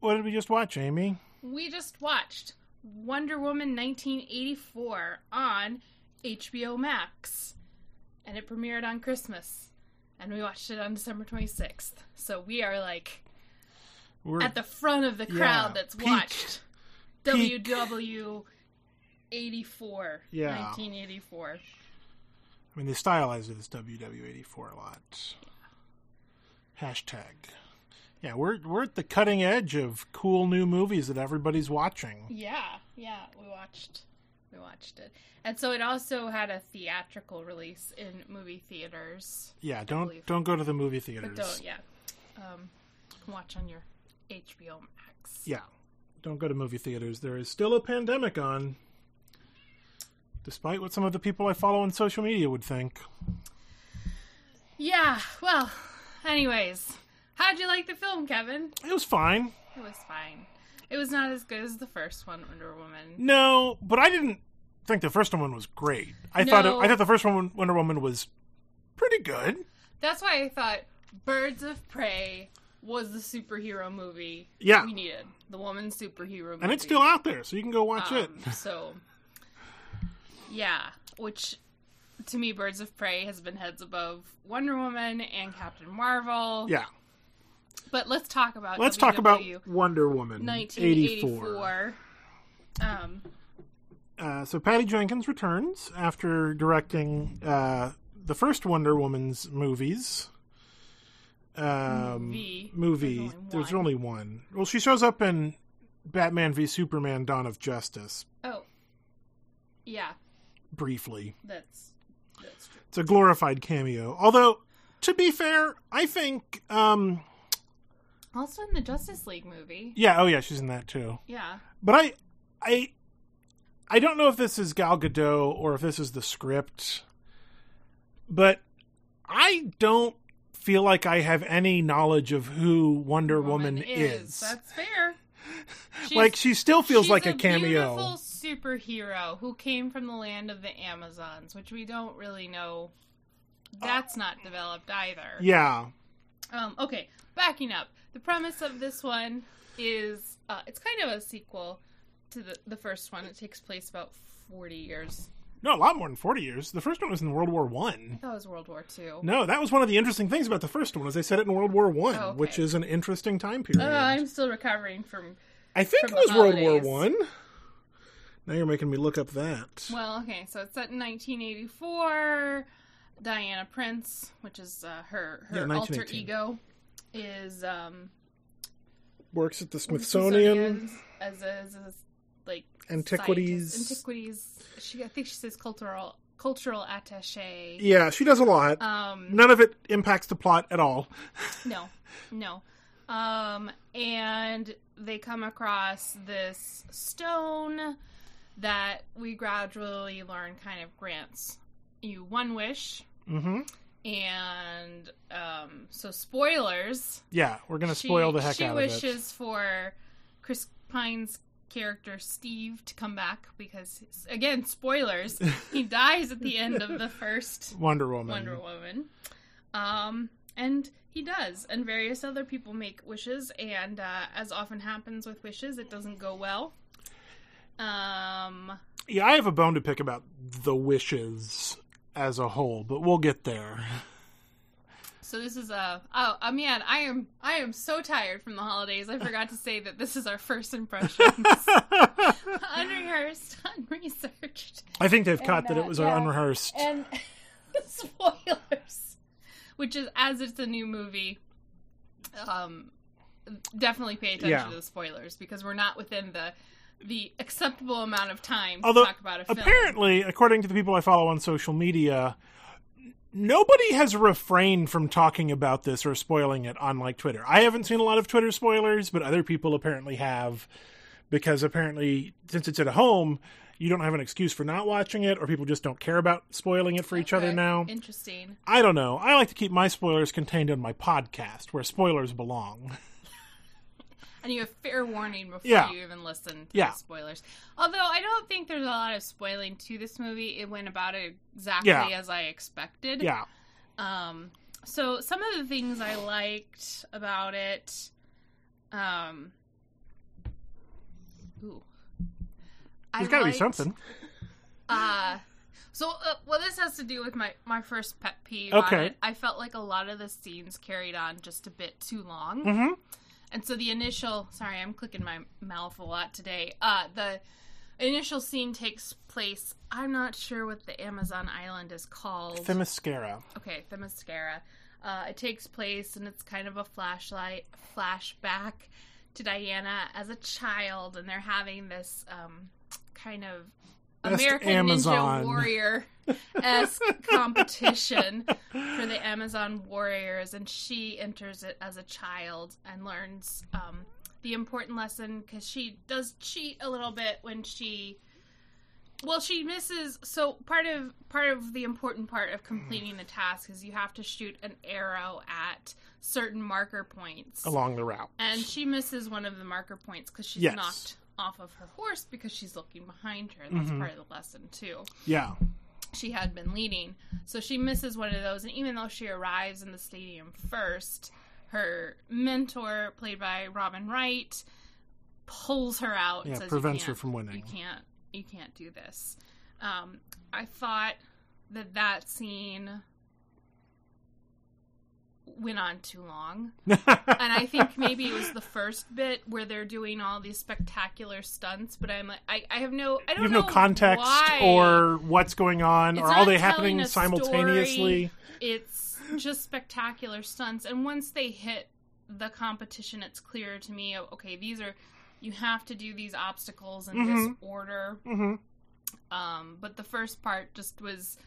What did we just watch, Amy? We just watched Wonder Woman 1984 on HBO Max. And it premiered on Christmas. And we watched it on December 26th. So we are like We're at the front of the crowd Yeah, that's peak- watched peak- WW 84. Yeah. 1984. I mean, they stylized it as WW84 a lot. Hashtag. Yeah, we're we're at the cutting edge of cool new movies that everybody's watching. Yeah, yeah, we watched we watched it. And so it also had a theatrical release in movie theaters. Yeah, don't don't go to the movie theaters. But don't, yeah. Um, watch on your HBO Max. Yeah, don't go to movie theaters. There is still a pandemic on, despite what some of the people I follow on social media would think. Yeah, well, anyways, how'd you like the film, Kevin? It was fine. It was fine. It was not as good as the first one, Wonder Woman. No, but I didn't think the first one was great. I thought it, I thought the first one, Wonder Woman, was pretty good. That's why I thought Birds of Prey was the superhero movie Yeah. we needed. The woman superhero movie. And it's still out there, so you can go watch it. Um, so, yeah, which to me, Birds of Prey has been heads above Wonder Woman and Captain Marvel. Yeah. But let's talk about Let's talk about Wonder Woman 1984. Um, Uh, so Patty Jenkins returns after directing uh, the first Wonder Woman's movies. Um, Movie. movie. There's only There's one. only one. Well, she shows up in Batman v Superman: Dawn of Justice oh, yeah, briefly. that's that's true. It's a glorified cameo. Although, to be fair, I think, um, Also in the Justice League movie. yeah, oh yeah, she's in that too. Yeah. But I, I, I don't know if this is Gal Gadot or if this is the script. But I don't feel like I have any knowledge of who Wonder Woman, is. That's fair. She's- like she still feels like a, cameo. Beautiful superhero who came from the land of the Amazons, which we don't really know. That's not developed either. Yeah. Um, okay, backing up. The premise of this one is uh, it's kind of a sequel to the the first one. It takes place about forty years. No, a lot more than forty years. The first one was in World War One. That was World War Two. No, that was one of the interesting things about the first one, is they set it in World War One, Oh, okay. which is an interesting time period. Uh, I'm still recovering from. I think from it was World War. One. Now you're making me look up that. Well, okay, so it's set in 1984. Diana Prince, which is uh, her her Yeah, alter ego, is um, Works at the Smithsonian. as a, as a like Antiquities. scientist. Antiquities. She, I think she says cultural cultural attaché. Yeah, she does a lot. Um, None of it impacts the plot at all. no, no. Um, and they come across this stone that we gradually learn kind of grants you one wish. hmm And um, so, spoilers. Yeah, we're gonna She- spoil the heck she out of it. wishes for Chris Pine's character Steve to come back because, again, spoilers. he dies at the end of the first Wonder Woman. Wonder Woman. Um, and he does, and various other people make wishes, and uh, as often happens with wishes, it doesn't go well. Um, Yeah, I have a bone to pick about the wishes as a whole, but we'll get there. so this is a oh, uh, man, I am I am so tired from the holidays. I forgot to say that this is our first impressions, unrehearsed, unresearched, I think they've And, caught that uh, it was yeah. unrehearsed. and spoilers. Which is as it's a new movie. Um, definitely pay attention Yeah. to the spoilers because we're not within the the acceptable amount of time Although, to talk about a film. Apparently, according to the people I follow on social media, nobody has refrained from talking about this or spoiling it on like Twitter. I haven't seen a lot of Twitter spoilers, but other people apparently have because apparently since it's at a home, you don't have an excuse for not watching it or people just don't care about spoiling it for each other now. Interesting. I don't know. I like to keep my spoilers contained on my podcast where spoilers belong. And you have fair warning before Yeah. you even listen to Yeah. the spoilers. Although I don't think there's a lot of spoiling to this movie. It went about it exactly Yeah. as I expected. Yeah. Um, so some of the things I liked about it, um, Ooh. There's I got to be something. Uh, so, uh, well, this has to do with my, my first pet peeve. Okay. On it. I felt like a lot of the scenes carried on just a bit too long. Mm-hmm. And so the initial, sorry, I'm clicking my mouth a lot today. Uh, the initial scene takes place, I'm not sure what the Amazon island is called. Themyscira. okay, Themyscira. Uh, it takes place and it's kind of a flashlight flashback to Diana as a child, and they're having this um, kind of Best American Amazon. Ninja Warrior esque competition for the Amazon warriors, and she enters it as a child and learns um, the important lesson because she does cheat a little bit when she. Well, she misses. So part of part of the important part of completing the task is you have to shoot an arrow at certain marker points, along the route. and she misses one of the marker points because she's Yes. knocked off of her horse because she's looking behind her. That's Mhm. part of the lesson too yeah. she had been leading. So she misses one of those, and even though she arrives in the stadium first, her mentor, played by Robin Wright, pulls her out. and Yeah, says, prevents her from winning. You can't. You can't do this. Um, I thought that that scene went on too long and I think maybe it was the first bit where they're doing all these spectacular stunts, but I'm like, I, I have no, I don't have know no context why. or what's going on, It's or are they happening simultaneously? It's just spectacular stunts, and once they hit the competition, it's clear to me. oh, Okay, these are you have to do these obstacles in this Mhm. order. hmm Um, but the first part just was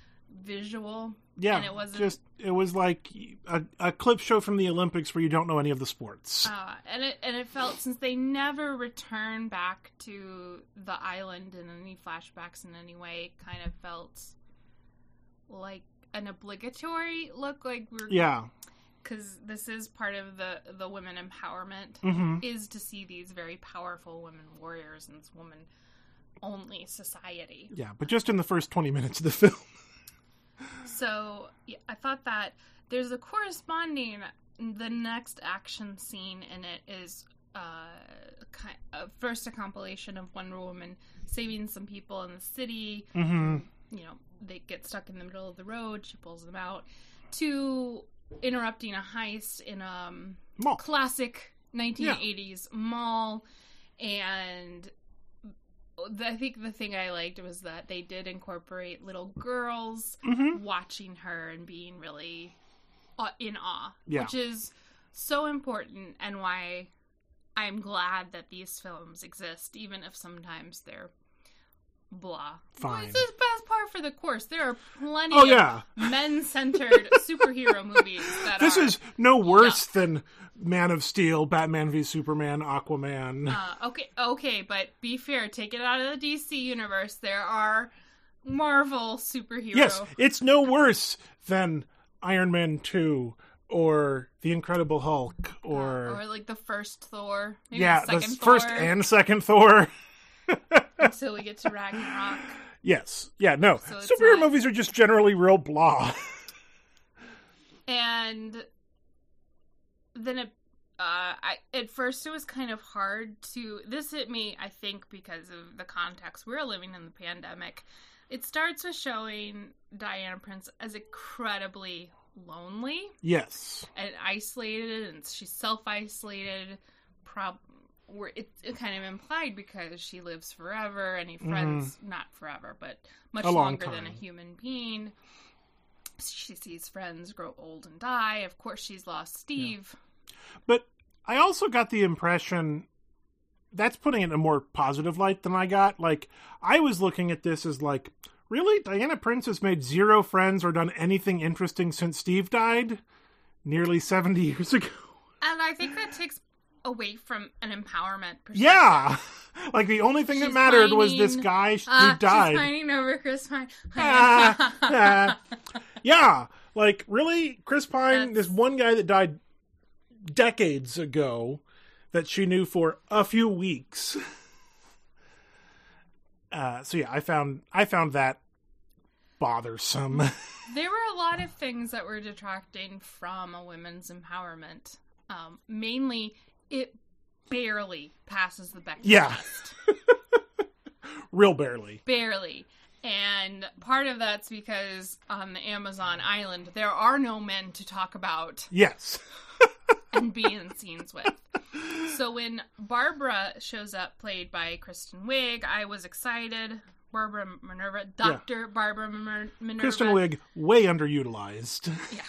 visual. Yeah, And it wasn't- just it was like a, a clip show from the Olympics where you don't know any of the sports. Uh, and it and it felt since they never return back to the island in any flashbacks in any way, it kind of felt like an obligatory look, like we're yeah. because this is part of the the women empowerment hmm is to see these very powerful women warriors in this woman only society. Yeah, but just in the first twenty minutes of the film. So yeah, I thought that there's a corresponding. The next action scene in it is uh, first a compilation of Wonder Woman saving some people in the city. hmm You know, they get stuck in the middle of the road. She pulls them out. To interrupting a heist in a um, classic 1980s mall and I think the thing I liked was that they did incorporate little girls hmm watching her and being really uh, in awe, Yeah. which is so important and why I'm glad that these films exist, even if sometimes they're blah. Fine. This is best part for the course. There are plenty Oh of yeah, men-centered superhero movies that this are is no worse than Man of Steel, Batman v Superman, Aquaman. Uh, okay, okay, but be fair. Take it out of the DC universe. There are Marvel superhero. yes, it's no worse than Iron Man two or The Incredible Hulk uh, or, or like the first Thor. Yeah, the the first and second Thor. until we get to Ragnarok. Yes, yeah, no, So superhero not- movies are just generally real blah. and then it uh I at first it was kind of hard to this hit me I think because of the context we're living in the pandemic. It starts with showing Diana Prince as incredibly lonely yes, and isolated and she's self-isolated prob where it, it kind of implied because she lives forever any friends mm-hmm. not forever but much. Long longer than a human being. She sees friends grow old and die. Of course she's lost steve. But I also got the impression that's putting it in a more positive light than I got. Like I was looking at this as like, really, Diana Prince has made zero friends or done anything interesting since Steve died, nearly seventy years ago. and i think that takes away from an empowerment perspective. Yeah, like the only thing that She's mattered was this guy Ah, who died. she's pining over chris pine Ah, ah. Yeah, like really, Chris Pine, That's- this one guy that died decades ago that she knew for a few weeks. Uh, so yeah, I found I found that bothersome. There were a lot of things that were detracting from a women's empowerment. Um, mainly, it barely passes the Bechdel Yeah. test. real barely. barely. And part of that's because on the Amazon island, there are no men to talk about Yes. and be in scenes with. So when Barbara shows up, played by Kristen Wiig, I was excited. Barbara Minerva, Doctor Barbara Minerva. Kristen Wiig, way underutilized. Yeah,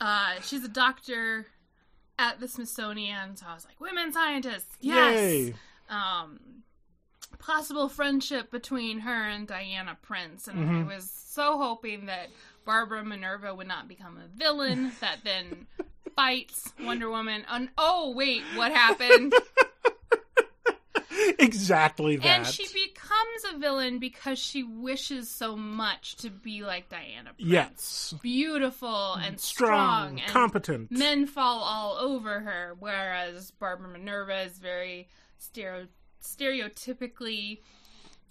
uh, she's a doctor at the Smithsonian, so I was like, women scientists, yes. Yay. Um, possible friendship between her and Diana Prince, and I was so hoping that Barbara Minerva would not become a villain that then fights Wonder Woman. And oh wait, what happened? Exactly that. and she becomes a villain because she wishes so much to be like Diana Prince. yes. Beautiful and Strong, strong, and competent. men fall all over her, whereas Barbara Minerva is very stereo- stereotypically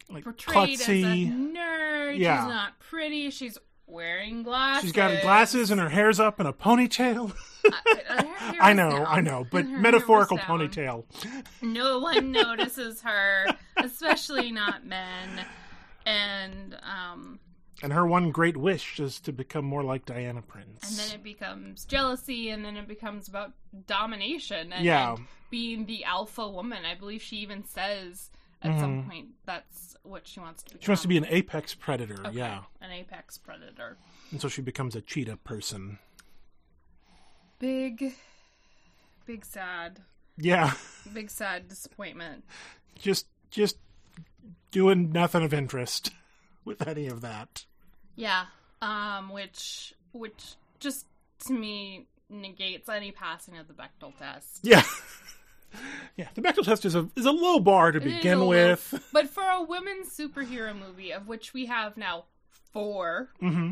like portrayed as a nerd. Yeah. She's not pretty. She's wearing glasses. She's got glasses and her hair's up in a ponytail. Uh, I know, down. I know, but metaphorical ponytail. No one notices her, especially not men. And um, And her one great wish is to become more like Diana Prince. and then it becomes jealousy, and then it becomes about domination and, Yeah. and being the alpha woman. I believe she even says at some point that's what she wants to become. Mm-hmm. she wants to be an apex predator, Okay, yeah. an apex predator. And so she becomes a cheetah person. Big, big sad, Yeah. big sad disappointment. just just doing nothing of interest with any of that. Yeah, um, which which just to me negates any passing of the Bechdel test. Yeah. Yeah, the Bechdel test is a is a low bar to It begin a low- with. But for a women's superhero movie, of which we have now 4 hmm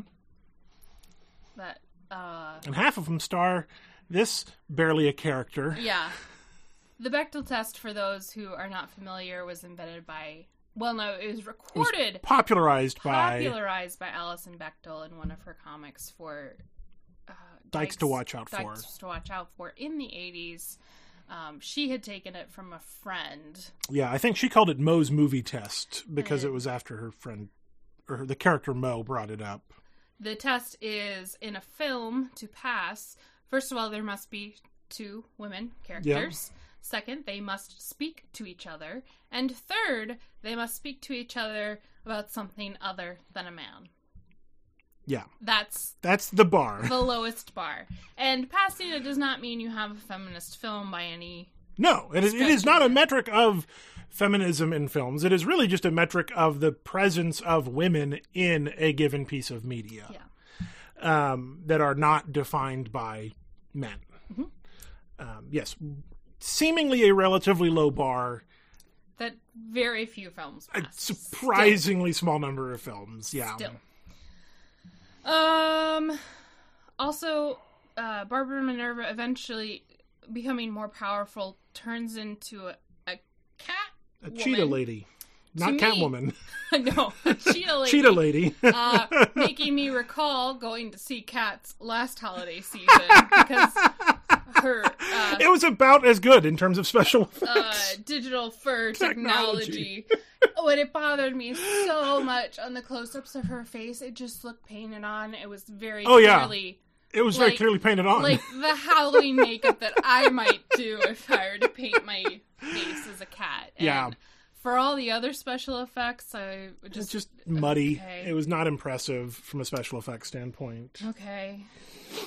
that uh, And half of them star this barely a character. yeah, the Bechdel test for those who are not familiar was invented by. Well, no, it was recorded, Popularized by popularized by Alison Bechdel in one of her comics for uh, Dykes to Watch Out For. Dykes to watch out for in the eighties. Um, she had taken it from a friend. Yeah, I think she called it Mo's movie test because Uh. it was after her friend or the character Moe brought it up. The test is in a film to pass. First of all, there must be two women characters. Second, they must speak to each other. And third, they must speak to each other about something other than a man. Yeah, That's that's the bar. the lowest bar. And passing it does not mean you have a feminist film by any. No, it is, it is not a metric of feminism in films. It is really just a metric of the presence of women in a given piece of media Yeah. um, that are not defined by men. Mm-hmm. Um, yes, seemingly a relatively low bar, That very few films a pass. surprisingly small number of films. Yeah. Still. Um. Also, uh, Barbara Minerva eventually becoming more powerful turns into a, a cat. A woman. cheetah lady. Not me. Catwoman. no, cheetah lady. cheetah lady. uh, making me recall going to see Cats last holiday season because her uh, it was about as good in terms of special uh, effects. digital fur Technology. technology. oh, and it bothered me so much on the close-ups of her face. It just looked painted on. It was very Oh, yeah. clearly it was very clearly painted on. like the Halloween makeup that I might do if I were to paint my face as a cat. And Yeah. For all the other special effects, I it's just just muddy. okay. It was not impressive from a special effects standpoint. okay.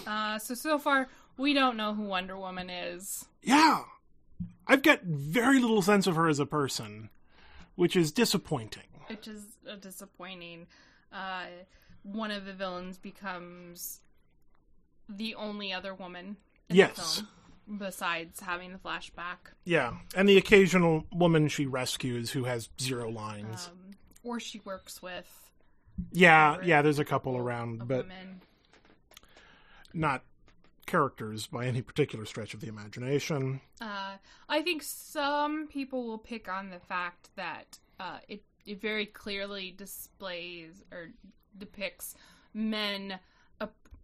Uh, so so far we don't know who Wonder Woman is. Yeah. I've got very little sense of her as a person, which is disappointing. which is uh, disappointing. Uh, one of the villains becomes the only other woman in Yes. the film, besides having the flashback. Yeah. And the occasional woman she rescues who has zero lines. Um, or she works with yeah, yeah, there's a couple around, but women. not characters by any particular stretch of the imagination. Uh, I think some people will pick on the fact that uh, it it very clearly displays or depicts men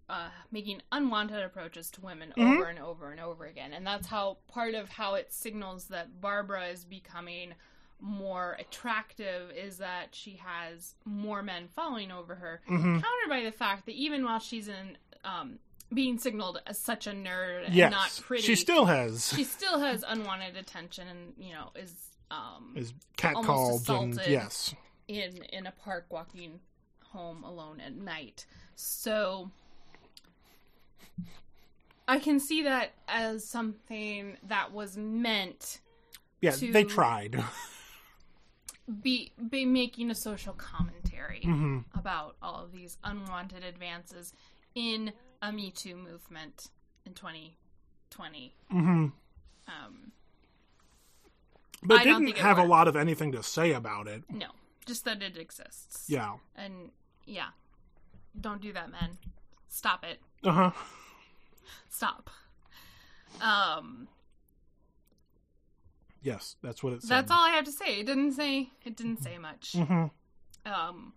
uh, making unwanted approaches to women Mhm. over and over and over again, and that's how part of how it signals that Barbara is becoming more attractive is that she has more men falling over her, Mhm. countered by the fact that even while she's in um, being signaled as such a nerd and Yes, not pretty, she still has. She still has unwanted attention and you know is um, is catcalled and yes, in in a park walking home alone at night. So I can see that as something that was meant yeah, they tried. be be making a social commentary hmm about all of these unwanted advances in a Me Too movement in 2020. Mm-hmm. Um, But I didn't have a lot of anything to say about it. no, just that it exists. Yeah. And yeah, don't do that, men. Stop it. Uh huh. Stop. Um, Yes, that's what it said. that's all I have to say. It didn't say. It didn't say much. Mm-hmm. Um,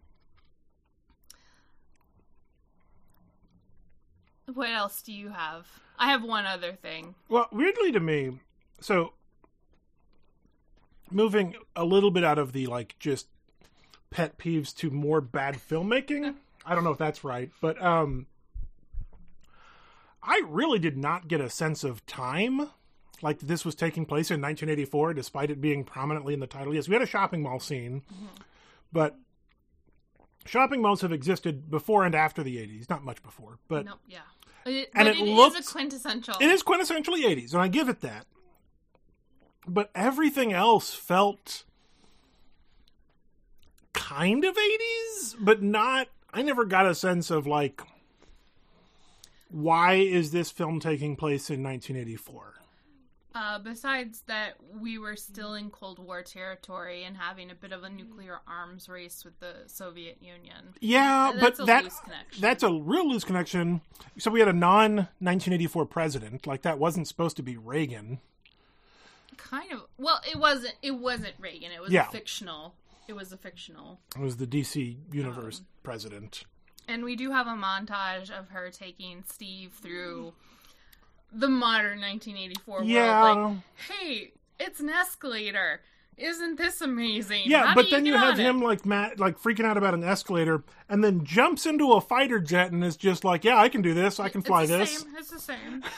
what else do you have? I have one other thing. Well, weirdly to me, so moving a little bit out of the like just pet peeves to more bad filmmaking. I don't know if that's right, but um I really did not get a sense of time like this was taking place in 1984 despite it being prominently in the title. Yes, we had a shopping mall scene, but shopping malls have existed before and after the 80s, not much before, but nope. Yeah. It, and it it a quintessential. It is quintessentially 80s, and I give it that. But everything else felt kind of 80s, but not. I never got a sense of, like, why is this film taking place in 1984? Uh, besides that, we were still in Cold War territory and having a bit of a nuclear arms race with the Soviet Union. Yeah, That's but a that loose connection. that's a real loose connection. So we had a non 1984 president, like that wasn't supposed to be Reagan. Kind of. Well, it wasn't. It wasn't Reagan. It was Yeah. a fictional. It was a fictional. It was the DC universe Um, president. And we do have a montage of her taking Steve through the modern 1984 Yeah. world. Like, hey, it's an escalator. Isn't this amazing? Yeah, How but then you, have on it?" him like Matt, like freaking out about an escalator, and then jumps into a fighter jet and is just like, "Yeah, I can do this. I can It's fly the this." Same. It's the same.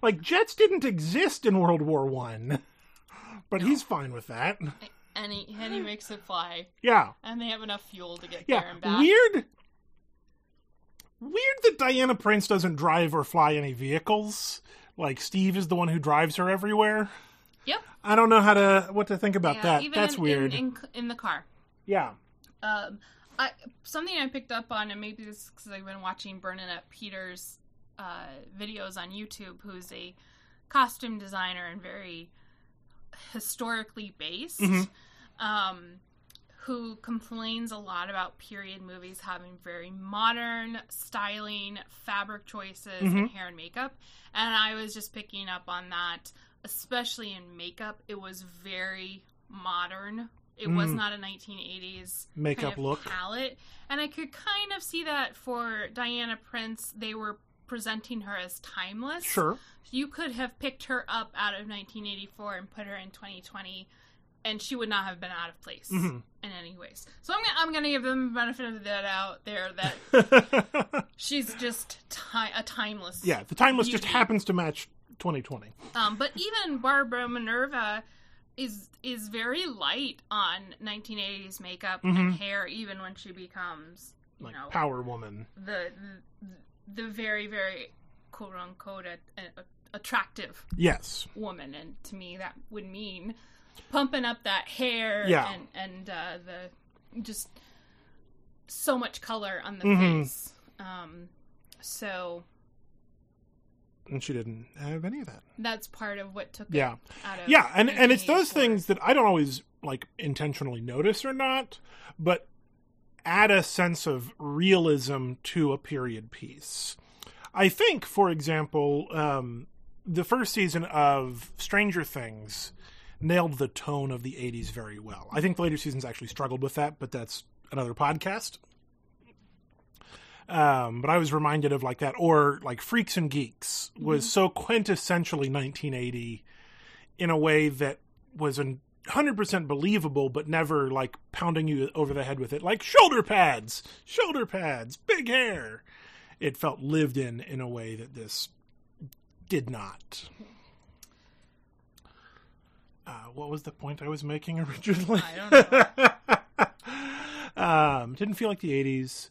Like jets didn't exist in World War One, but he's fine with that. And he, and he makes it fly. Yeah, And they have enough fuel to get yeah. there and back. Weird. Weird that Diana Prince doesn't drive or fly any vehicles. Like Steve is the one who drives her everywhere. Yep. I don't know how to what to think about Yeah, that. even That's in, weird. In, in, in the car. yeah. Um, I something I picked up on, and maybe this because I've been watching Bernadette Peters' uh, videos on YouTube, who's a costume designer and very historically based. Mhm. Um, who complains a lot about period movies having very modern styling, fabric choices, and Mhm. hair and makeup. And I was just picking up on that, especially in makeup. It was very modern. It was Mm. not a 1980s Makeup kind of look. palette, and I could kind of see that for Diana Prince. They were presenting her as timeless. Sure. You could have picked her up out of 1984 and put her in 2020, and she would not have been out of place Mhm. in any ways. So I'm gonna, I'm going to give them the benefit of that out there that she's just ti- a timeless. yeah, the timeless just happens to match 2020. Um, but even Barbara Minerva is is very light on 1980s makeup Mhm. and hair, even when she becomes you Like know Power Woman. the, the the very very quote unquote a, a, attractive Yes. woman, and to me that would mean pumping up that hair Yeah. and and uh, the just so much color on the Mhm. face. Um, so And she didn't have any of that. that's part of what took Yeah. it out of Yeah, and and it's those 1984. things that I don't always like intentionally notice or not, but add a sense of realism to a period piece. I think, for example, um, the first season of Stranger Things nailed the tone of the 80s very well. I think the later seasons actually struggled with that, but that's another podcast. Um, but I was reminded of like that, or like Freaks and Geeks was so quintessentially 1980 in a way that was an 100% believable, but never like pounding you over the head with it. Like shoulder pads, shoulder pads, big hair. It felt lived in in a way that this did not. Uh, what was the point I was making originally? I don't know. um, didn't feel like the 80s.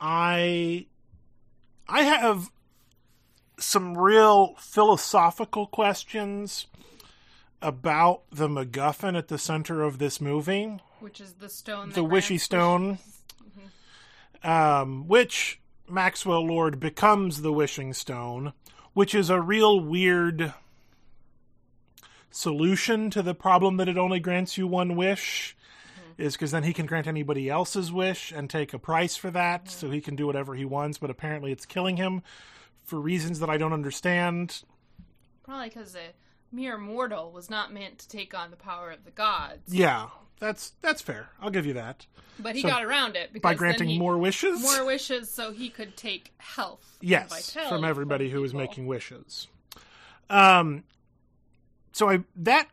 I I have some real philosophical questions about the MacGuffin at the center of this movie, Which is the stone. The Wishy Stone, um, which Maxwell Lord becomes the Wishing Stone, which is a real weird solution to the problem that it only grants you one wish. Is because then he can grant anybody else's wish and take a price for that, so he can do whatever he wants. But apparently, it's killing him for reasons that I don't understand. Probably because a mere mortal was not meant to take on the power of the gods. Yeah, that's that's fair. I'll give you that. But he So, got around it because By granting he- more wishes, more wishes, so he could take health. yes, from everybody who was making wishes. Um, so I that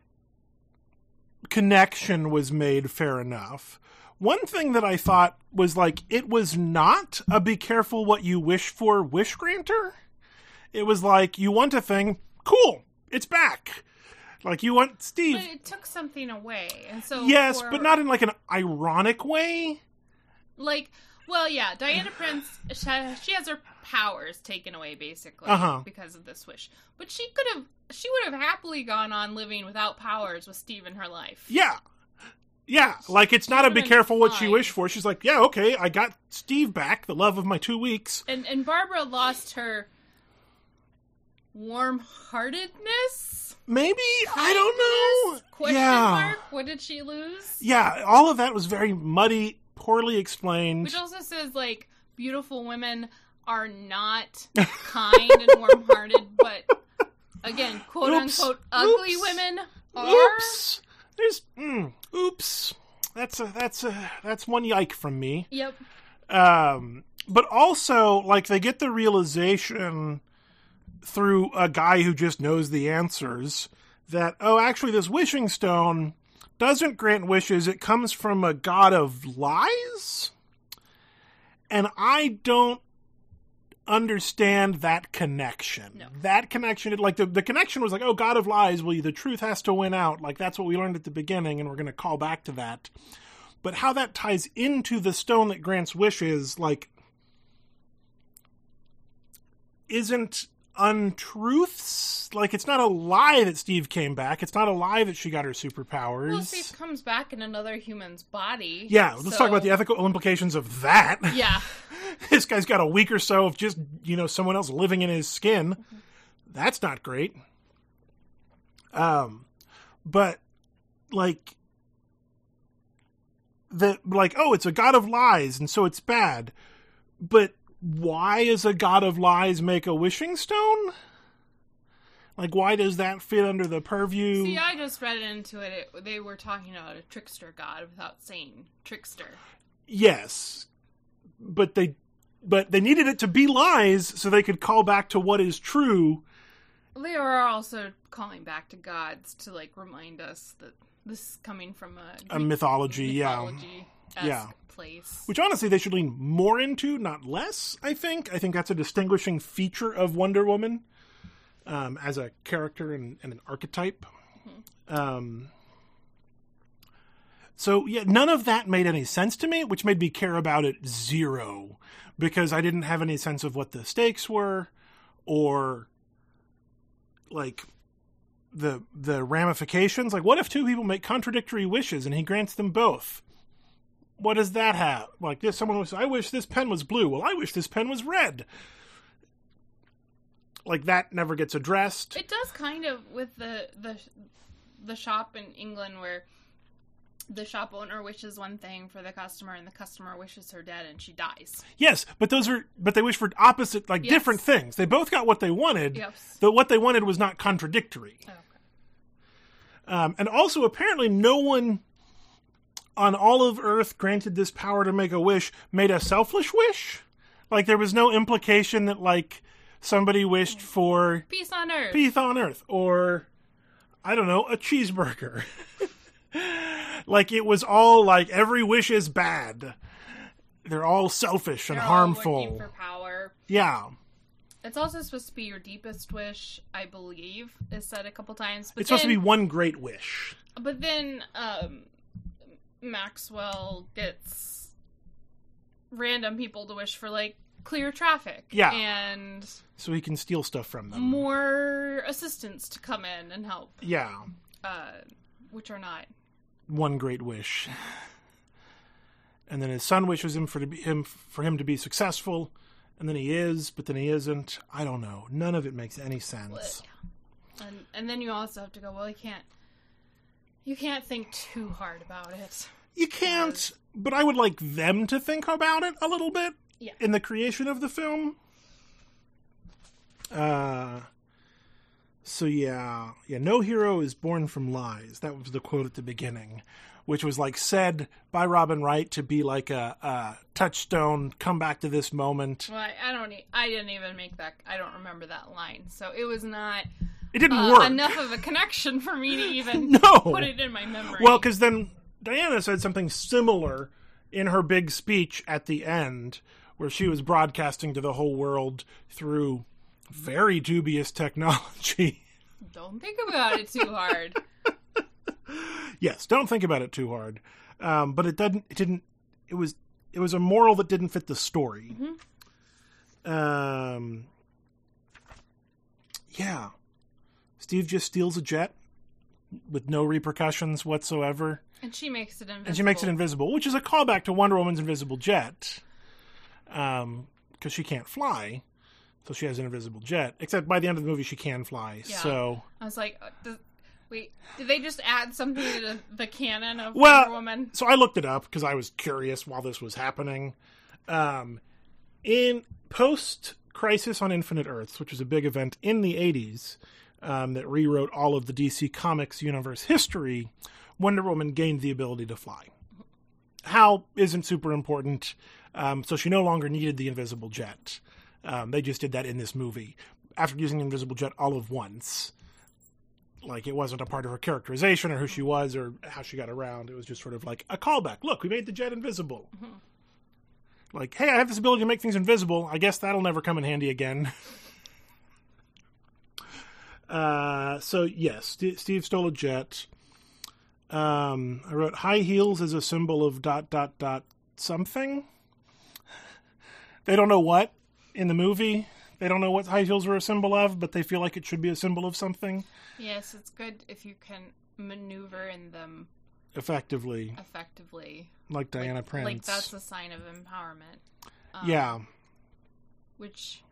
connection was made fair enough. One thing that I thought was like it was not a be careful what you wish for wish granter. It was like you want a thing, cool, it's back. Like you want Steve, But it took something away, and so yes, for- but not in like an ironic way. like. Well, yeah, Diana Prince. She, she has her powers taken away basically Uh-huh. because of this wish. But she could have. She would have happily gone on living without powers with Steve in her life. Yeah. Yeah, like it's not a be careful what you wish for. She's like, yeah, okay, I got Steve back, the love of my two weeks. And and Barbara lost her warm-heartedness. Maybe I don't know. Question yeah, mark. What did she lose? yeah, all of that was very muddy, poorly explained. Which also says like beautiful women are not kind and warm-hearted, but again, quote Oops. unquote, ugly Oops. women are. Oops, there's mm, oops. That's a that's a that's one yike from me. Yep. um, but also like they get the realization through a guy who just knows the answers that oh actually this wishing stone doesn't grant wishes it comes from a god of lies? And i don't understand that connection. No. that connection like the, the connection was like oh god of lies well the truth has to win out. Like that's what we learned at the beginning and we're going to call back to that. But how that ties into the stone that grants wishes like isn't untruths. Like it's not a lie that steve came back. It's not a lie that she got her superpowers. Well, Steve comes back in another human's body. yeah let's so- talk about the ethical implications of that. Yeah. this guy's got a week or so of just you know someone else living in his skin. That's not great. Um but like the like oh it's a god of lies and so it's bad. But why is a god of lies make a wishing stone like why does that fit under the purview See, I just read into it, it. They were talking about a trickster god without saying trickster. yes but they but they needed it to be lies so they could call back to what is true They are also calling back to gods to like remind us that this is coming from a, a Greek mythology, yeah mythology Yeah. place. which honestly they should lean more into not less i think i think that's a distinguishing feature of wonder woman um, as a character and, and an archetype um, so yeah none of that made any sense to me which made me care about it zero because i didn't have any sense of what the stakes were or like the the ramifications like what if two people make contradictory wishes and he grants them both what does that have? Like this, someone was, I wish this pen was blue. Well, I wish this pen was red. Like that never gets addressed. It does kind of with the the the shop in England where the shop owner wishes one thing for the customer and the customer wishes her dead and she dies. yes, but those are, but they wish for opposite, like Yes. different things. They both got what they wanted. Yes. Though what they wanted was not contradictory. Okay. Um, and also, apparently, no one on all of Earth granted this power to make a wish made a selfish wish. Like there was no implication that like somebody wished for Peace on earth. peace on earth or I don't know, a cheeseburger. like it was all like every wish is bad. They're all selfish and They're all harmful. for power. yeah. It's also supposed to be your deepest wish, I believe, is said a couple times. But It's supposed to be one great wish. But then um, Maxwell gets random people to wish for like clear traffic. Yeah. And So he can steal stuff from them. more assistants to come in and help, Yeah. uh, which are not. One great wish. And then his son wishes him for to be, him for him to be successful, and then he is, but then he isn't. I don't know. None of it makes any sense. And and then you also have to go. Well, you can't. You can't think too hard about it. You can't, but I would like them to think about it a little bit Yeah. in the creation of the film. Uh so yeah, yeah, no hero is born from lies. That was the quote at the beginning, which was like said by Robin Wright to be like a, a touchstone. Come back to this moment. Well, I, I don't. e- I didn't even make that. I don't remember that line. So it was not It didn't uh, work. enough of a connection for me to even No. put it in my memory. Well, because then Diana said something similar in her big speech at the end, where she was broadcasting to the whole world through very dubious technology. don't think about it too hard. yes, don't think about it too hard. Um, but it didn't. It didn't. It was. It was a moral that didn't fit the story. Um. Yeah. Steve just steals a jet with no repercussions whatsoever. And she makes it invisible. and she makes it invisible, which is a callback to Wonder Woman's invisible jet, because she can't fly, so she has an invisible jet. Except by the end of the movie, she can fly. Yeah. So I was like, uh, does, wait, did they just add something to the, the canon of Well- Wonder Woman? so I looked it up because I was curious while this was happening. Um, in post Crisis on Infinite Earths, which was a big event in the '80s um, that rewrote all of the DC Comics universe history, Wonder Woman gained the ability to fly. How isn't super important, um, so she no longer needed the invisible jet. Um, they just did that in this movie after using invisible jet all of once. Like it wasn't a part of her characterization or who she was or how she got around. It was just sort of like a callback. Look, we made the jet invisible. Like, hey, I have this ability to make things invisible. I guess that'll never come in handy again. uh, so yes, St- Steve stole a jet. Um, I wrote high heels as a symbol of dot dot dot something. They don't know what in the movie. They don't know what high heels were a symbol of, but they feel like it should be a symbol of something. Yes, it's good if you can maneuver in them Effectively, effectively. like Diana like, Prince. Like that's a sign of empowerment. Um, yeah, Which,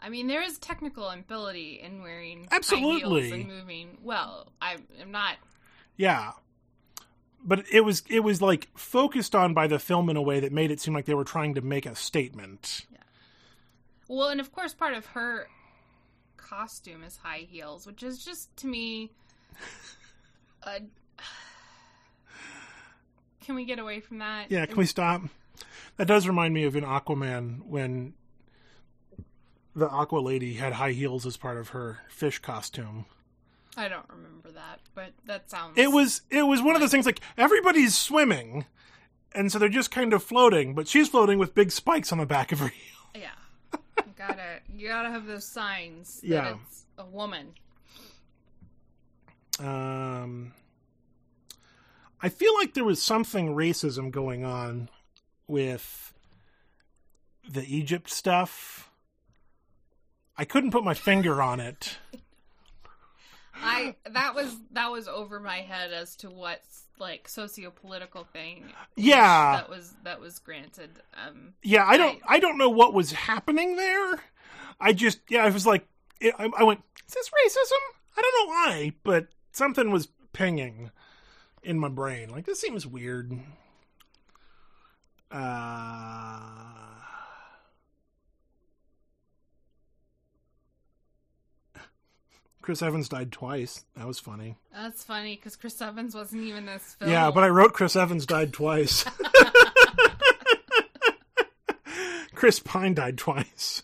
I mean, there is technical ability in wearing Absolutely. high heels and moving. Well, I am not. yeah. But it was it was like focused on by the film in a way that made it seem like they were trying to make a statement. Well, and of course, part of her costume is high heels, which is just to me. A... Can we get away from that? Yeah, can we stop? That does remind me of in Aquaman when the Aqua Lady had high heels as part of her fish costume. I don't remember that, but that sounds. It was it was one of those things like everybody's swimming, and so they're just kind of floating, but she's floating with big spikes on the back of her heel. Yeah. Gotta you gotta have those signs that Yeah. it's a woman. Um, I feel like there was something racism going on with the Egypt stuff. I couldn't put my finger on it. I that was that was over my head as to what like socio-political thing Yeah. that was that was granted. Um Yeah, I don't. I don't know what was happening there. I just, yeah, I was like, I, I went, is this racism? I don't know why, but something was pinging in my brain. Like this seems weird. Uh, Chris Evans died twice. That was funny. that's funny because Chris Evans wasn't even this film. Yeah, but I wrote Chris Evans died twice. Chris Pine died twice.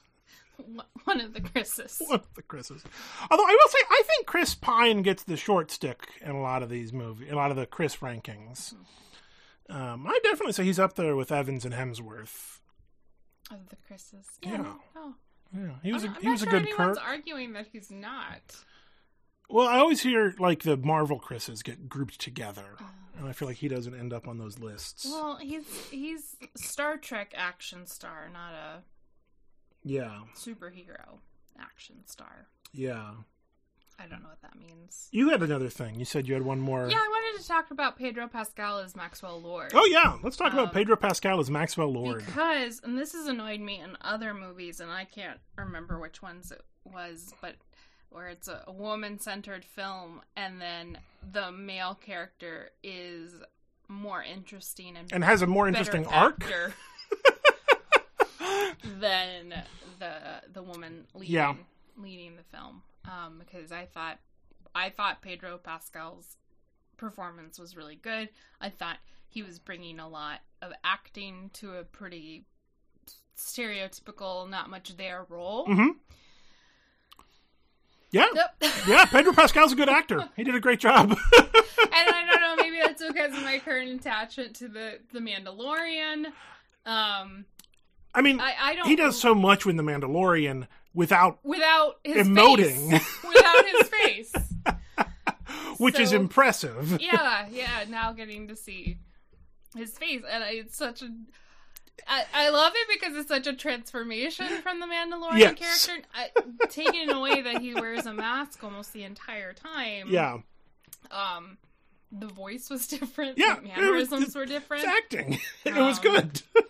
one of the Chris's. One of the Chris's. Although I will say, I think Chris Pine gets the short stick in a lot of these movies, a lot of the Chris rankings. Um, I definitely say he's up there with Evans and Hemsworth. Of the Chris's. Yeah. Yeah. no. Yeah, he was a, I'm he not was a good Kirk. arguing that he's not. Well, I always hear like the Marvel Chris's get grouped together, and I feel like he doesn't end up on those lists. Well, he's he's Star Trek action star, not a yeah, superhero action star. yeah. I don't know what that means. You had another thing. You said you had one more. Yeah, I wanted to talk about Pedro Pascal as Maxwell Lord. Oh yeah, let's talk about Um, Pedro Pascal as Maxwell Lord. Because, and this has annoyed me in other movies, and I can't remember which ones it was, but where it's a, woman centered film, and then the male character is more interesting and, and has a more interesting arc. than the the woman leading Yeah. leading the film. Um, because I thought I thought Pedro Pascal's performance was really good. I thought he was bringing a lot of acting to a pretty stereotypical, not much there role. hmm Yeah, Yep. yeah. Pedro Pascal's a good actor. He did a great job. and I don't know, maybe that's because of my current attachment to the the Mandalorian. Um, I mean, I, I don't. he does so much with the Mandalorian without, without his Emoting. face. without his face. which is impressive. Yeah, yeah. Now getting to see his face, and I- it's such a. I, I love it because it's such a transformation from the Mandalorian Yes. character. I, taking away that he wears a mask almost the entire time. Yeah, Um, the voice was different. Yeah, the it was- mannerisms were different. acting. it was Um, good.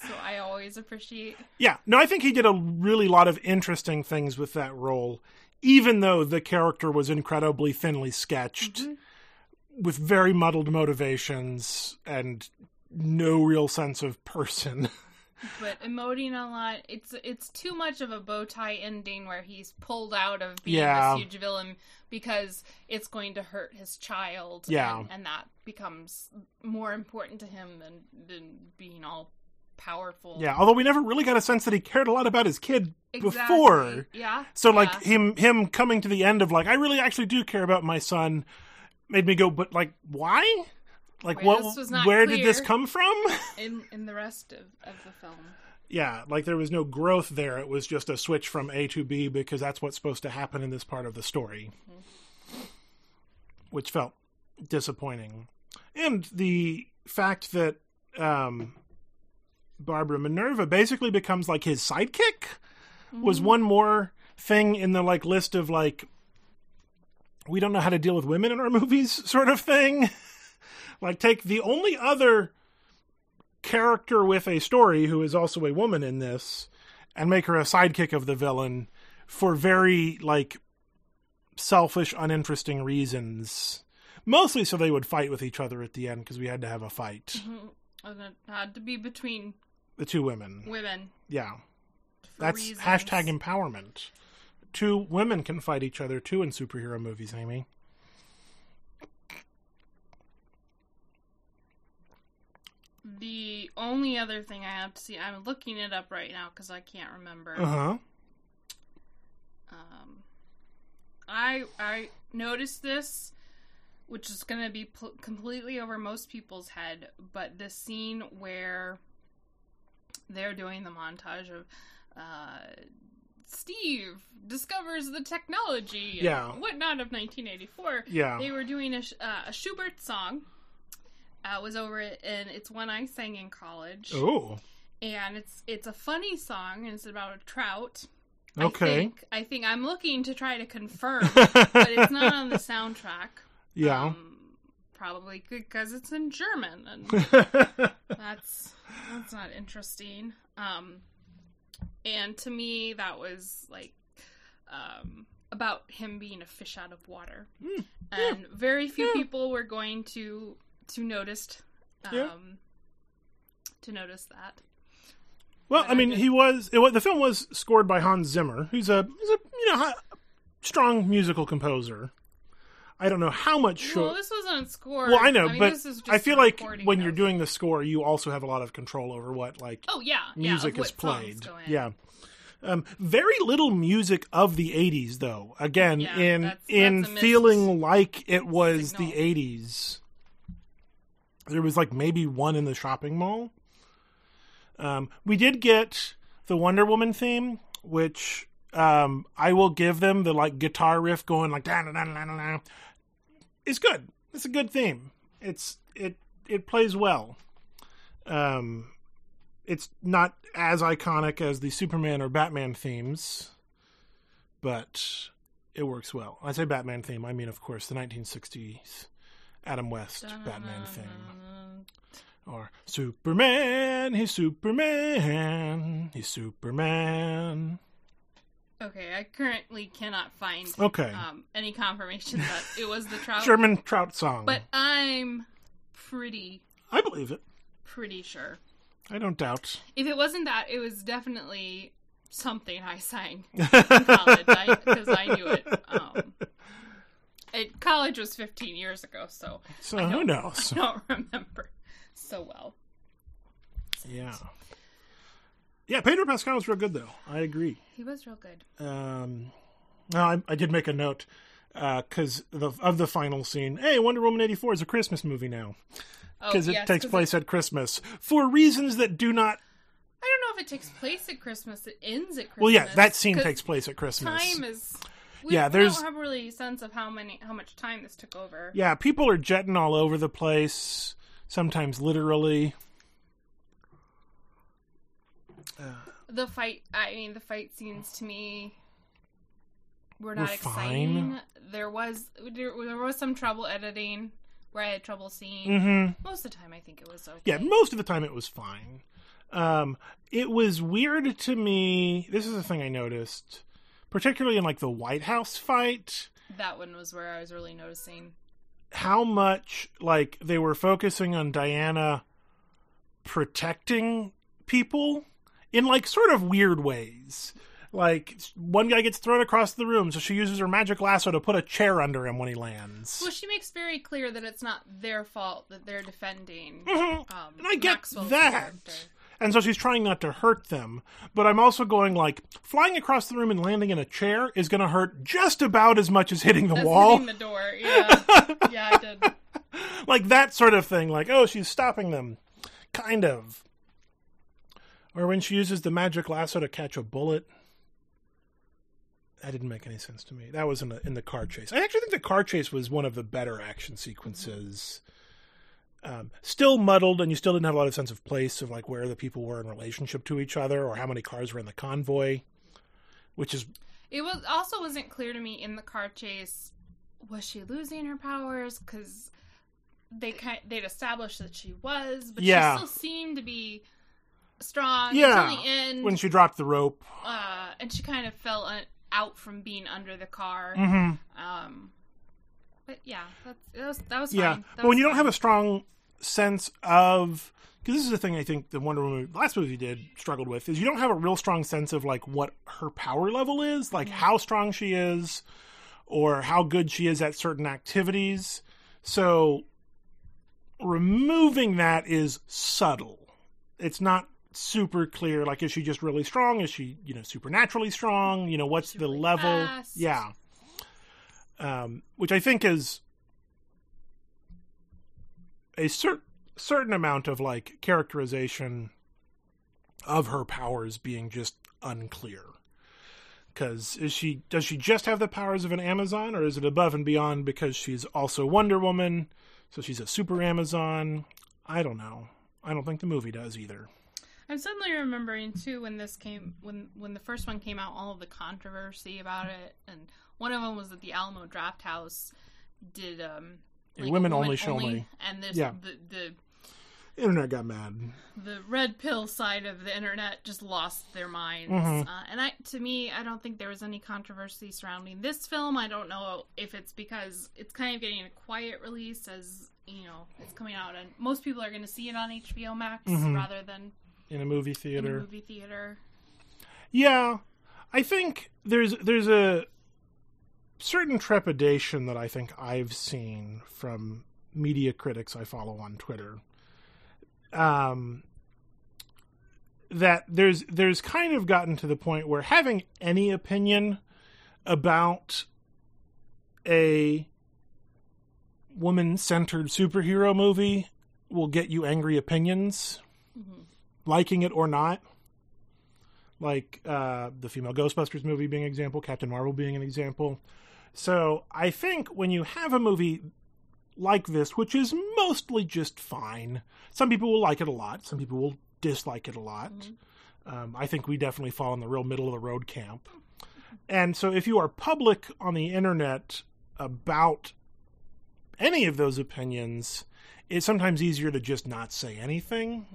So I always appreciate. Yeah, no, I think he did a really lot of interesting things with that role, even though the character was incredibly thinly sketched, Mm-hmm. with very muddled motivations and no real sense of person. but emoting a lot. It's it's too much of a bow tie ending where he's pulled out of being Yeah. this huge villain because it's going to hurt his child. Yeah. and, and that becomes more important to him than than being all powerful. yeah, although we never really got a sense that he cared a lot about his kid Exactly. before. Yeah. So like yeah. him him coming to the end of like I really actually do care about my son made me go but like why? Like Where what where did this come from? in in the rest of, of the film. yeah, like there was no growth there. It was just a switch from A to B because that's what's supposed to happen in this part of the story. Which felt disappointing. And the fact that um Barbara Minerva basically becomes like his sidekick was one more thing in the like list of like we don't know how to deal with women in our movies sort of thing. Like take the only other character with a story who is also a woman in this and make her a sidekick of the villain for very like selfish uninteresting reasons. Mostly so they would fight with each other at the end because we had to have a fight. Mm-hmm. Oh, and it had to be between the two women. women. yeah. For that's reasons. hashtag empowerment. Two women can fight each other too in superhero movies amy The only other thing I have to see, I'm looking it up right now because I can't remember. uh-huh Um, I I noticed this, which is going to be pl- completely over most people's head, but the scene where they're doing the montage of uh, Steve discovers the technology and Yeah. whatnot of 1984. yeah They were doing a, uh, a Schubert song. Uh, was over it, and it's one I sang in college oh and it's it's a funny song and it's about a trout. Okay. I think, I think I'm looking to try to confirm, but it's not on the soundtrack. yeah Um, probably because it's in German, and that's that's not interesting. Um, and to me, that was like um, about him being a fish out of water, Hmm. and very few Yeah. people were going to to notice um, Yeah. to notice that. Well, But I I mean, did- he was. It, wa- the film was scored by Hans Zimmer, who's a, who's a you know strong musical composer. I don't know how much. Show, Well, this wasn't scored. well, I know, mean, but this is just I feel like when you're doing the score, you also have a lot of control over what like oh yeah, yeah, music of is played. Yeah. Um, very little music of the '80s, though. Again, Yeah, in that's- in that's a feeling like it was signal. the '80s. There was like maybe one in the shopping mall. Um, we did get the Wonder Woman theme, which um, I will give them the like guitar riff going like da da da da da. It's good. It's a good theme. It's it it plays well. Um, it's not as iconic as the Superman or Batman themes, but it works well. I say Batman theme, I mean, of course, the 1960s Adam West Batman theme. Or Superman, he's Superman, he's Superman. Okay, I currently cannot find Okay. um, any confirmation that it was the Trout. Sherman Trout song. But I'm pretty, I believe it. pretty sure. I don't doubt. If it wasn't that, it was definitely something I sang in college because I, knew it. Um, it. College was 15 years ago, so So who knows? I don't remember so well. Yeah. Yeah, Pedro Pascal was real good though. I agree. He was real good. Um, no, I, I did make a note because the, of the final scene. Hey, Wonder Woman eighty four is a Christmas movie now Oh, because it yes, takes place at Christmas for reasons that do not. I don't know if it takes place at Christmas. It ends at Christmas. Well, yeah, that scene takes place at Christmas. Time is. We, Yeah, there's- don't have really a sense of how many, how much time this took over. Yeah, people are jetting all over the place. Sometimes literally. The fight, I mean, the fight scenes to me were not Were exciting. fine. There was there, there was some trouble editing where I had trouble seeing. Mm-hmm. Most of the time, I think it was okay. Yeah, most of the time it was fine. Um, it was weird to me. This is the thing I noticed, particularly in like the White House fight. that one was where I was really noticing. how much like they were focusing on Diana protecting people in like sort of weird ways. Like one guy gets thrown across the room, so she uses her magic lasso to put a chair under him when he lands. Well, she makes very clear that it's not their fault that they're defending. Mhm. Um, And I get Maxwell's that. character. And so she's trying not to hurt them, but I'm also going like flying across the room and landing in a chair is going to hurt just about as much as hitting the That's wall. hitting the door. Yeah, yeah, I did. like that sort of thing. Like, oh, she's stopping them, kind of. Or when she uses the magic lasso to catch a bullet. That didn't make any sense to me. That was in the in the car chase. I actually think the car chase was one of the better action sequences. Um, still muddled, and you still didn't have a lot of sense of place of like where the people were in relationship to each other, or how many cars were in the convoy. Which is It was also wasn't clear to me in the car chase. Was she losing her powers? Because they kind they'd established that she was, but Yeah. she still seemed to be strong Yeah, until the end. when she dropped the rope. uh, and she kind of fell out from being under the car. Mm-hmm. Um, but yeah, that's, that was that was Yeah, fine. That but when was you don't have a strong sense of because this is the thing I think the Wonder Woman last movie did struggled with is you don't have a real strong sense of like what her power level is, like how strong she is, or how good she is at certain activities. So removing that is subtle. It's not super clear. Like, is she just really strong? Is she you know supernaturally strong? You know, what's she the really level? fast? Yeah. Um, which I think is a cer- certain amount of like characterization of her powers being just unclear. Because is she does she just have the powers of an Amazon, or is it above and beyond because she's also Wonder Woman, so she's a super Amazon? I don't know. I don't think the movie does either. I'm suddenly remembering too when this came when when the first one came out, all of the controversy about it, and one of them was that the Alamo Drafthouse did um A like, women only show me. and this Yeah. the the Internet got mad. the red pill side of the internet just lost their minds. Mhm. Uh, and I, to me, I don't think there was any controversy surrounding this film. I don't know if it's because it's kind of getting a quiet release, as you know, it's coming out, and most people are going to see it on HBO Max Mhm. rather than in a movie in a theater. movie theater. Yeah, I think there's there's a certain trepidation that I think I've seen from media critics I follow on Twitter. Um, that there's there's kind of gotten to the point where having any opinion about a woman centered superhero movie will get you angry opinions, liking it or not. Like uh, the female Ghostbusters movie being an example, Captain Marvel being an example. So I think when you have a movie like this, which is mostly just fine, some people will like it a lot, some people will dislike it a lot. Um, I think we definitely fall in the real middle of the road camp. And so if you are public on the internet about any of those opinions, it's sometimes easier to just not say anything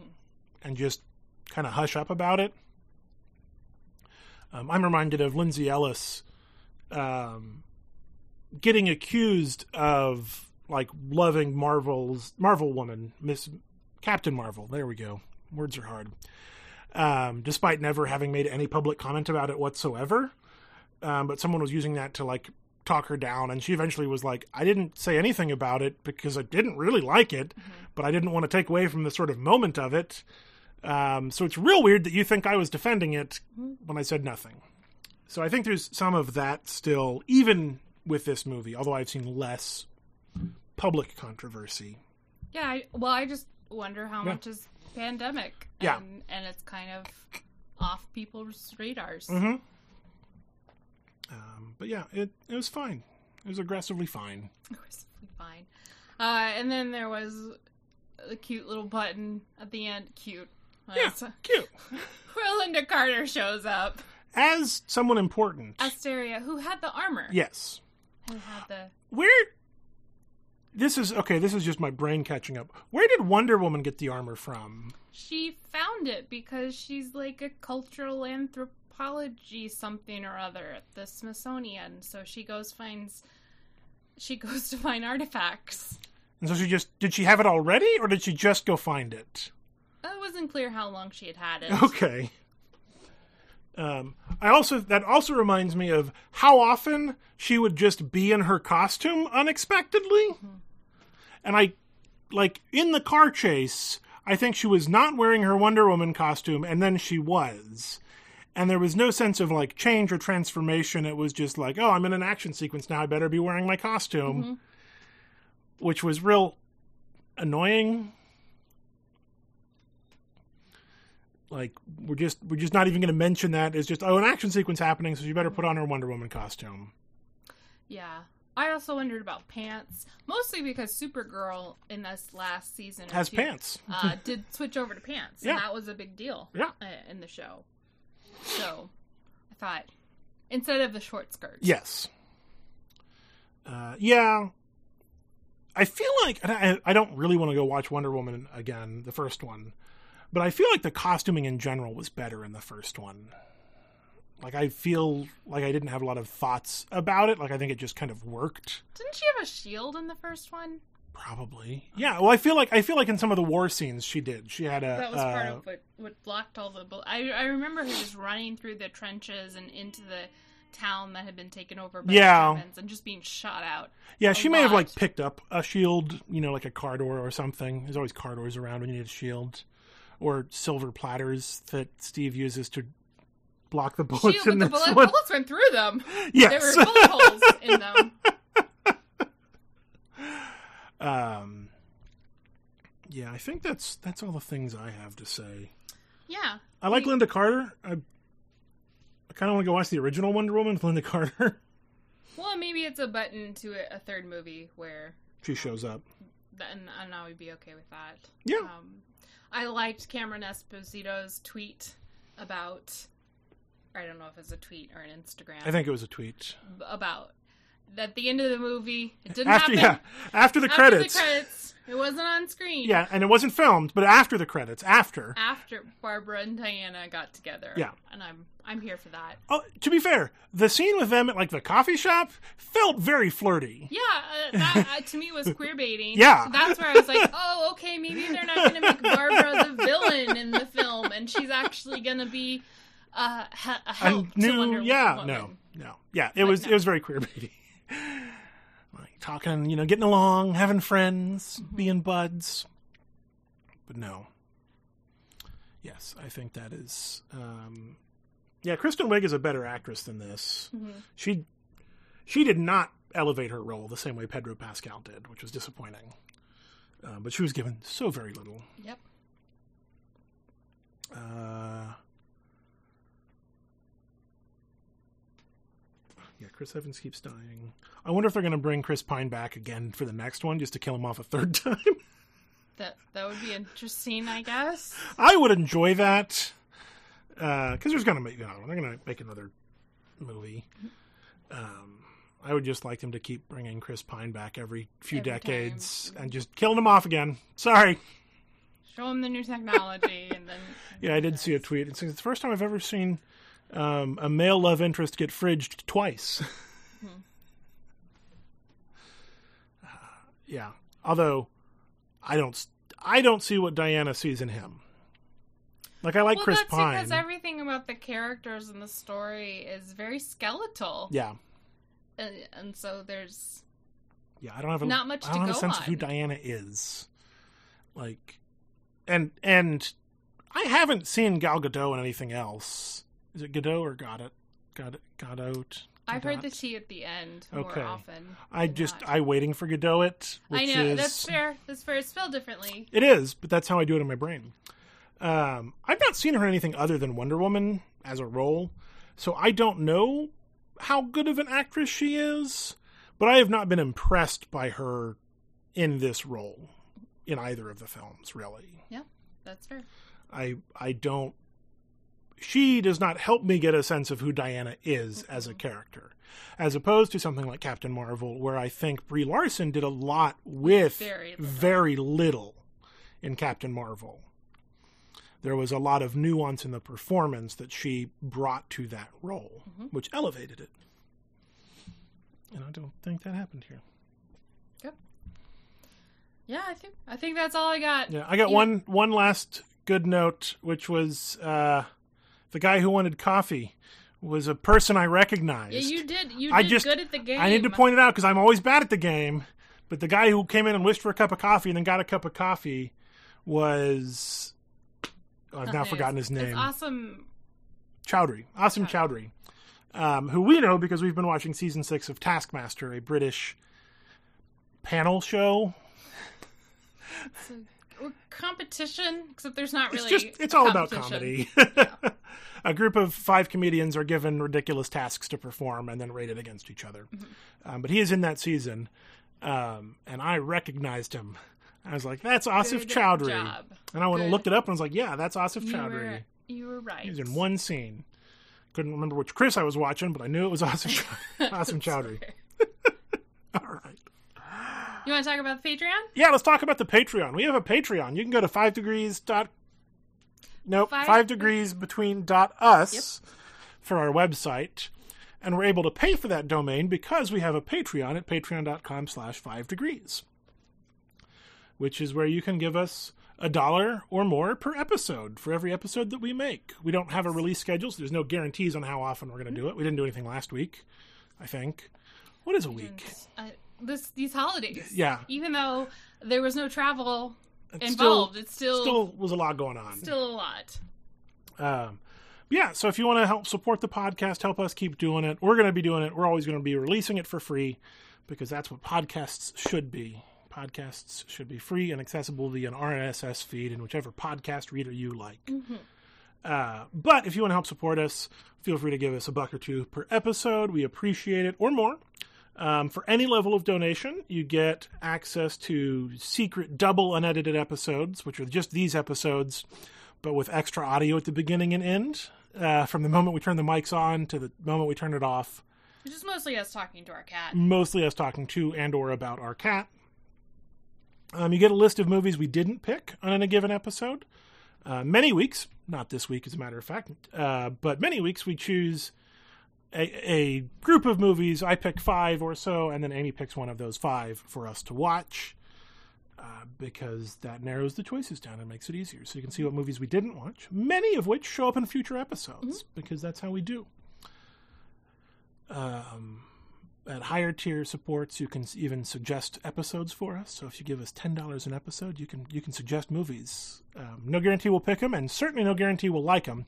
and just kind of hush up about it. Um, I'm reminded of Lindsay Ellis um, getting accused of like loving Marvel's Marvel Woman, Miss Captain Marvel. There we go. Words are hard. Um, despite never having made any public comment about it whatsoever, um, but someone was using that to like talk her down, and she eventually was like, "I didn't say anything about it because I didn't really like it, but I didn't want to take away from the sort of moment of it." Um, so it's real weird that you think I was defending it when I said nothing. So I think there's some of that still, even with this movie, although I've seen less public controversy. Yeah, I, well, I just wonder how Yeah. much is pandemic. Yeah. And, and it's kind of off people's radars. Mm-hmm. Um, but yeah, it it was fine. It was aggressively fine. Crisply fine. Uh, and then there was the cute little button at the end. Cute. Yeah, cute. Where Lynda Carter shows up. As someone important, Asteria, who had the armor. yes. Who had the. Where this is okay. This is just my brain catching up. Where did Wonder Woman get the armor from? She found it because she's like a cultural anthropology something or other at the Smithsonian. So she goes finds. She goes to find artifacts. And so she just did she have it already, or did she just go find it? It wasn't clear how long she had had it. Okay. Um, I also that also reminds me of how often she would just be in her costume unexpectedly, and I like in the car chase. I think she was not wearing her Wonder Woman costume, and then she was, and there was no sense of like change or transformation. It was just like, oh, I'm in an action sequence now. I better be wearing my costume, which was real annoying. Like we're just we're just not even going to mention that it's just oh an action sequence happening so you better put on her wonder woman costume Yeah. I also wondered about pants, mostly because Supergirl in this last season has two, pants uh, did switch over to pants, Yeah. and that was a big deal. Yeah. uh, in the show. So, I thought instead of the short skirt. yes uh, yeah i feel like I, I don't really want to go watch wonder woman again the first one but i feel like the costuming in general was better in the first one like i feel like i didn't have a lot of thoughts about it like i think it just kind of worked Didn't she have a shield in the first one? probably yeah well i feel like i feel like in some of the war scenes she did she had a That was part uh, of what, what blocked all the. I I remember her just running through the trenches and into the town that had been taken over by Yeah. the Germans and just being shot out. Yeah, she may have like picked up a shield, you know, like a car door or something. There's always car doors around when you need a shield, or silver platters that Steve uses to block the bullets Shield in with the this bullet, one. bullets went through them. Yes. There were bullet holes in them. um, yeah, I think that's that's all the things I have to say. Yeah. I like Me- Lynda Carter. I I kind of want to go watch the original Wonder Woman with Linda Carter. Well, maybe it's a button to a, a third movie where she shows up. then and I would be okay with that. Yeah. Um, I liked Cameron Esposito's tweet about. I don't know if it's a tweet or an Instagram. I think it was a tweet about at the end of the movie. It didn't after happen yeah after the after credits. the credits. It wasn't on screen. Yeah, and it wasn't filmed, but after the credits, after. After Barbara and Diana got together. Yeah. And I'm I'm here for that. Oh, to be fair, the scene with them at like the coffee shop felt very flirty. Yeah, uh, that uh, to me was queer baiting. Yeah. That's where I was like, oh, okay, maybe they're not going to make Barbara the villain in the film, and she's actually going to be uh, he- a help to knew, yeah, Woman. no, no, yeah, it was no. it was very queer baiting. like talking, you know, getting along, having friends, Mm-hmm. being buds, but no. Yes, I think that is. Um, yeah, Kristen Wiig is a better actress than this. Mhm. She she did not elevate her role the same way Pedro Pascal did, which was disappointing. Um, but she was given so very little. Yep. Uh, yeah, Chris Evans keeps dying. I wonder if they're going to bring Chris Pine back again for the next one, just to kill him off a third time. That that would be interesting, I guess. I would enjoy that because there's going to make you know they're going to make another movie. Um, I would just like them to keep bringing Chris Pine back every few Every decades time. and just killing him off again. Sorry. Show him the new technology, and then Yeah, I did see a tweet. It's, it's the first time I've ever seen um, a male love interest get fridged twice. Uh, yeah, although I don't, I don't see what Diana sees in him. Like I like well, Chris that's Pine. because everything about the characters and the story is very skeletal, yeah, and, and so there's yeah. I don't have a, Not much I don't have a sense of who. Diana is. Like, and and I haven't seen Gal Gadot in anything else. Is it Gadot or Godot? Godot? Godot? I've heard the T at the end Okay. more often. I just not. I waiting for Godot it. I know is, that's fair. That's fair. It's spelled differently. It is, but that's how I do it in my brain. Um, I've not seen her in anything other than Wonder Woman as a role, so I don't know how good of an actress she is. But I have not been impressed by her in this role in either of the films. Really, Yeah, that's fair. I I don't. She does not help me get a sense of who Diana is as a character, as opposed to something like Captain Marvel, where I think Brie Larson did a lot with Very little. very little in Captain Marvel. There was a lot of nuance in the performance that she brought to that role, Mm-hmm. which elevated it. And I don't think that happened here. Yeah, I think I think that's all I got. Yeah, I got You- one one last good note, which was uh, the guy who wanted coffee was a person I recognized. Yeah, you did. You did I just good at the game. I need to point it out because I'm always bad at the game. But the guy who came in and wished for a cup of coffee and then got a cup of coffee was I've now forgotten his It's name. awesome. Chaudhry, Asim Chaudhry, um, who we know because we've been watching season six of Taskmaster, a British panel show. A, competition, except there's not It's really. just it's all about comedy. a group of five comedians are given ridiculous tasks to perform and then rated against each other. Mm-hmm. Um, but he is in that season, um, and I recognized him. I was like, "That's Asif Good Chaudhry," job. and I went and looked it up and I was like, "Yeah, that's Asif You Chaudhry." were, you were right. He was in one scene. Couldn't remember which Chris I was watching, but I knew it was Asif, Asif Chaudhry. All right. You want to talk about the Patreon? Yeah, let's talk about the Patreon. We have a Patreon. You can go to five degrees dot nope Five- five, degrees between dot us for our website, and we're able to pay for that domain because we have a Patreon at patreon.com slash five degrees, which is where you can give us a dollar or more per episode for every episode that we make. We don't have a release schedule, so there's no guarantees on how often we're going to do it. We didn't do anything last week, I think. What is a week? Uh, this these holidays. Yeah. Even though there was no travel It's involved, it's still still was a lot going on. still a lot. Um, yeah, so if you want to help support the podcast, help us keep doing it. We're going to be doing it. We're always going to be releasing it for free because that's what podcasts should be. Podcasts should be free and accessible via an RSS feed in whichever podcast reader you like. Uh, but if you want to help support us, feel free to give us a buck or two per episode. We appreciate it, or more. Um, for any level of donation, you get access to secret double unedited episodes, which are just these episodes, but with extra audio at the beginning and end. Uh, from the moment we turn the mics on to the moment we turn it off, Which is mostly us talking to our cat. mostly us talking to and or about our cat. Um, you get a list of movies we didn't pick on any given episode. Uh, many weeks, not this week as a matter of fact, uh, but many weeks we choose a, a group of movies. I pick five or so, and then Amy picks one of those five for us to watch uh, because that narrows the choices down and makes it easier. So you can see what movies we didn't watch, many of which show up in future episodes because that's how we do. Um, at higher tier supports, you can even suggest episodes for us. So if you give us ten dollars an episode, you can you can suggest movies. Um, no guarantee we'll pick them, and certainly no guarantee we'll like them.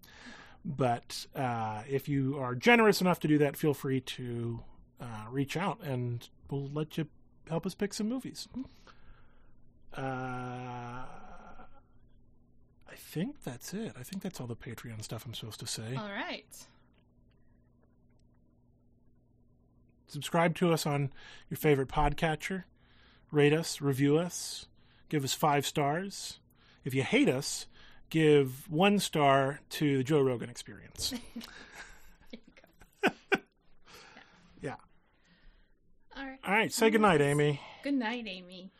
But uh, if you are generous enough to do that, feel free to uh, reach out, and we'll let you help us pick some movies. Uh, I think that's it. I think that's all the Patreon stuff I'm supposed to say. All right. Subscribe to us on your favorite podcatcher. Rate us, review us, give us five stars. If you hate us, give one star to the Joe Rogan Experience. Go. yeah. All right. All right. Say goodnight, Amy. Good night, Amy.